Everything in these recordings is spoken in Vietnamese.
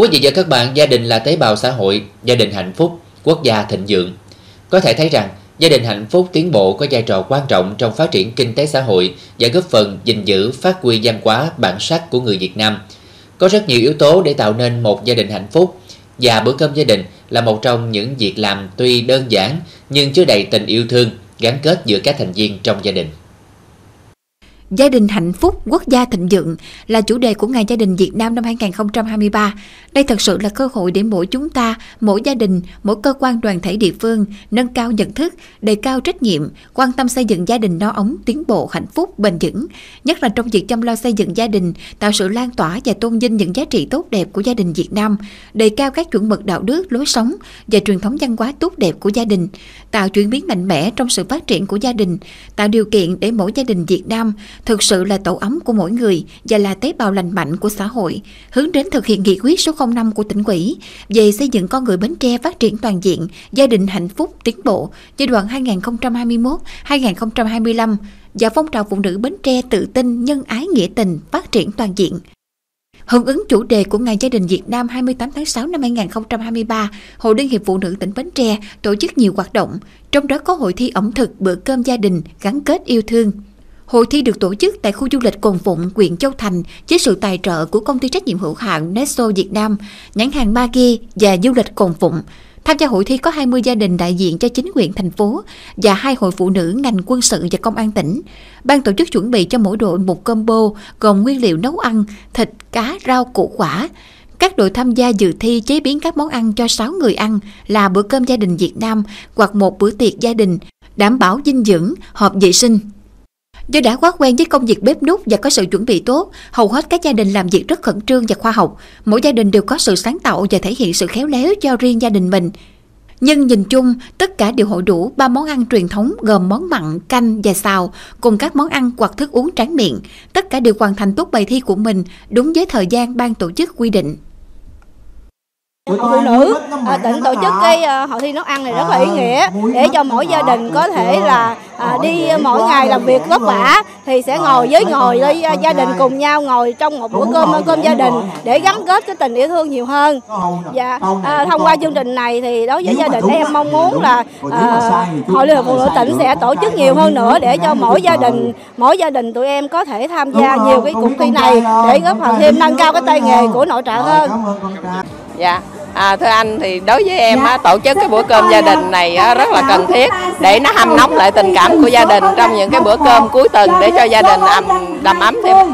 Quý vị và các bạn, gia đình là tế bào xã hội, gia đình hạnh phúc, quốc gia thịnh vượng. Có thể thấy rằng, gia đình hạnh phúc tiến bộ có vai trò quan trọng trong phát triển kinh tế xã hội và góp phần gìn giữ phát huy văn hóa bản sắc của người Việt Nam. Có rất nhiều yếu tố để tạo nên một gia đình hạnh phúc và bữa cơm gia đình là một trong những việc làm tuy đơn giản nhưng chứa đầy tình yêu thương gắn kết giữa các thành viên trong gia đình. Gia đình hạnh phúc, quốc gia thịnh vượng là chủ đề của Ngày Gia đình Việt Nam năm 2023. Đây thật sự là cơ hội để mỗi chúng ta, mỗi gia đình, mỗi cơ quan đoàn thể địa phương nâng cao nhận thức, đề cao trách nhiệm, quan tâm xây dựng gia đình no ấm, tiến bộ, hạnh phúc, bền vững. Nhất là trong việc chăm lo xây dựng gia đình, tạo sự lan tỏa và tôn vinh những giá trị tốt đẹp của gia đình Việt Nam, đề cao các chuẩn mực đạo đức, lối sống và truyền thống văn hóa tốt đẹp của gia đình, tạo chuyển biến mạnh mẽ trong sự phát triển của gia đình, tạo điều kiện để mỗi gia đình Việt Nam thực sự là tổ ấm của mỗi người và là tế bào lành mạnh của xã hội, hướng đến thực hiện nghị quyết số 05 của tỉnh ủy về xây dựng con người Bến Tre phát triển toàn diện, gia đình hạnh phúc tiến bộ giai đoạn 2021-2025 và phong trào phụ nữ Bến Tre tự tin, nhân ái nghĩa tình, phát triển toàn diện. Hưởng ứng chủ đề của Ngày Gia đình Việt Nam 28 tháng 6 năm 2023, Hội Liên hiệp Phụ nữ tỉnh Bến Tre tổ chức nhiều hoạt động, trong đó có hội thi ẩm thực bữa cơm gia đình gắn kết yêu thương. Hội thi được tổ chức tại khu du lịch Cồn Phụng, huyện Châu Thành với sự tài trợ của công ty trách nhiệm hữu hạn Neso Việt Nam, nhãn hàng Magi và du lịch Cồn Phụng. Tham gia hội thi có 20 gia đình đại diện cho chính quyền thành phố và hai hội phụ nữ ngành quân sự và công an tỉnh. Ban tổ chức chuẩn bị cho mỗi đội một combo gồm nguyên liệu nấu ăn, thịt, cá, rau, củ quả. Các đội tham gia dự thi chế biến các món ăn cho 6 người ăn là bữa cơm gia đình Việt Nam hoặc một bữa tiệc gia đình, đảm bảo dinh dưỡng, hợp vệ sinh. Do đã quá quen với công việc bếp nút và có sự chuẩn bị tốt, hầu hết các gia đình làm việc rất khẩn trương và khoa học. Mỗi gia đình đều có sự sáng tạo và thể hiện sự khéo léo cho riêng gia đình mình. Nhưng nhìn chung, tất cả đều hội đủ ba món ăn truyền thống gồm món mặn, canh và xào, cùng các món ăn hoặc thức uống tráng miệng. Tất cả đều hoàn thành tốt bài thi của mình đúng với thời gian ban tổ chức quy định phụ nữ à, tỉnh tổ chức cái uh, hội thi nấu ăn này rất là ý nghĩa. để cho mỗi gia đình có thể là à, đi mỗi ngày làm việc vất vả thì sẽ ngồi với ngồi với gia đình cùng nhau ngồi trong một bữa cơm cơm gia đình để gắn kết cái tình yêu thương nhiều hơn. Và à, thông qua chương trình này thì đối với gia đình em mong muốn là à, hội liên hiệp phụ nữ tỉnh sẽ tổ chức nhiều hơn nữa để cho mỗi gia đình mỗi gia đình tụi em có thể tham gia nhiều cái cuộc thi này để góp phần thêm nâng cao cái tay nghề của nội trợ hơn dạ. À, thưa anh thì đối với em á, tổ chức cái bữa cơm gia đình này á, rất là cần thiết để nó hâm nóng lại tình cảm của gia đình trong những cái bữa cơm cuối tuần để cho gia đình ấm đầm ấm thêm.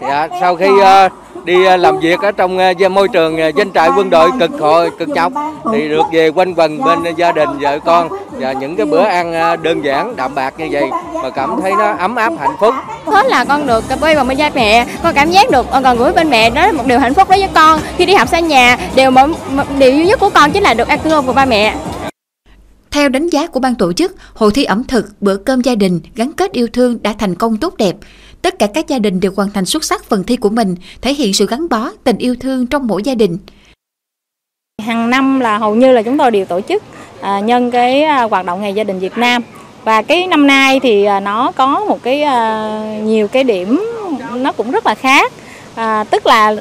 Dạ, sau khi uh, đi ờ, làm việc ở trong uh, môi trường uh, doanh trại quân đội cực khổ cực nhọc thì được về quanh quần bên gia đình vợ con và những cái bữa ăn đơn giản đạm bạc như vậy mà cảm thấy nó ấm áp hạnh phúc hết là con được quay vào bên cha mẹ con cảm giác được gần gũi bên mẹ đó là một điều hạnh phúc đối với con khi đi học xa nhà điều mà điều duy nhất của con chính là được ăn cơm của ba mẹ theo đánh giá của ban tổ chức, hội thi ẩm thực bữa cơm gia đình gắn kết yêu thương đã thành công tốt đẹp. Tất cả các gia đình đều hoàn thành xuất sắc phần thi của mình, thể hiện sự gắn bó, tình yêu thương trong mỗi gia đình. Hàng năm là hầu như là chúng tôi đều tổ chức à, nhân cái à, hoạt động ngày gia đình Việt Nam và cái năm nay thì à, nó có một cái à, nhiều cái điểm nó cũng rất là khác. À, tức là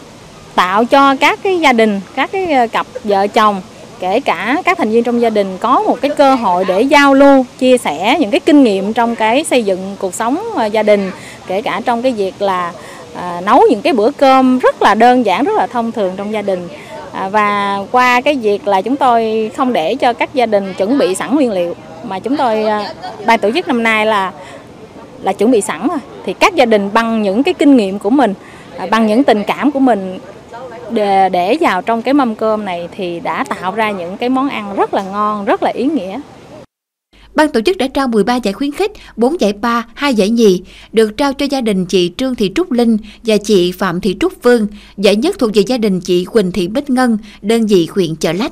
tạo cho các cái gia đình các cái à, cặp vợ chồng kể cả các thành viên trong gia đình có một cái cơ hội để giao lưu chia sẻ những cái kinh nghiệm trong cái xây dựng cuộc sống gia đình kể cả trong cái việc là à, nấu những cái bữa cơm rất là đơn giản rất là thông thường trong gia đình. À, và qua cái việc là chúng tôi không để cho các gia đình chuẩn bị sẵn nguyên liệu mà chúng tôi à, ban tổ chức năm nay là là chuẩn bị sẵn rồi thì các gia đình bằng những cái kinh nghiệm của mình à, bằng những tình cảm của mình để, để vào trong cái mâm cơm này thì đã tạo ra những cái món ăn rất là ngon rất là ý nghĩa Ban tổ chức đã trao 13 giải khuyến khích, 4 giải ba, 2 giải nhì, được trao cho gia đình chị Trương Thị Trúc Linh và chị Phạm Thị Trúc Phương. Giải nhất thuộc về gia đình chị Quỳnh Thị Bích Ngân, đơn vị huyện Chợ Lách.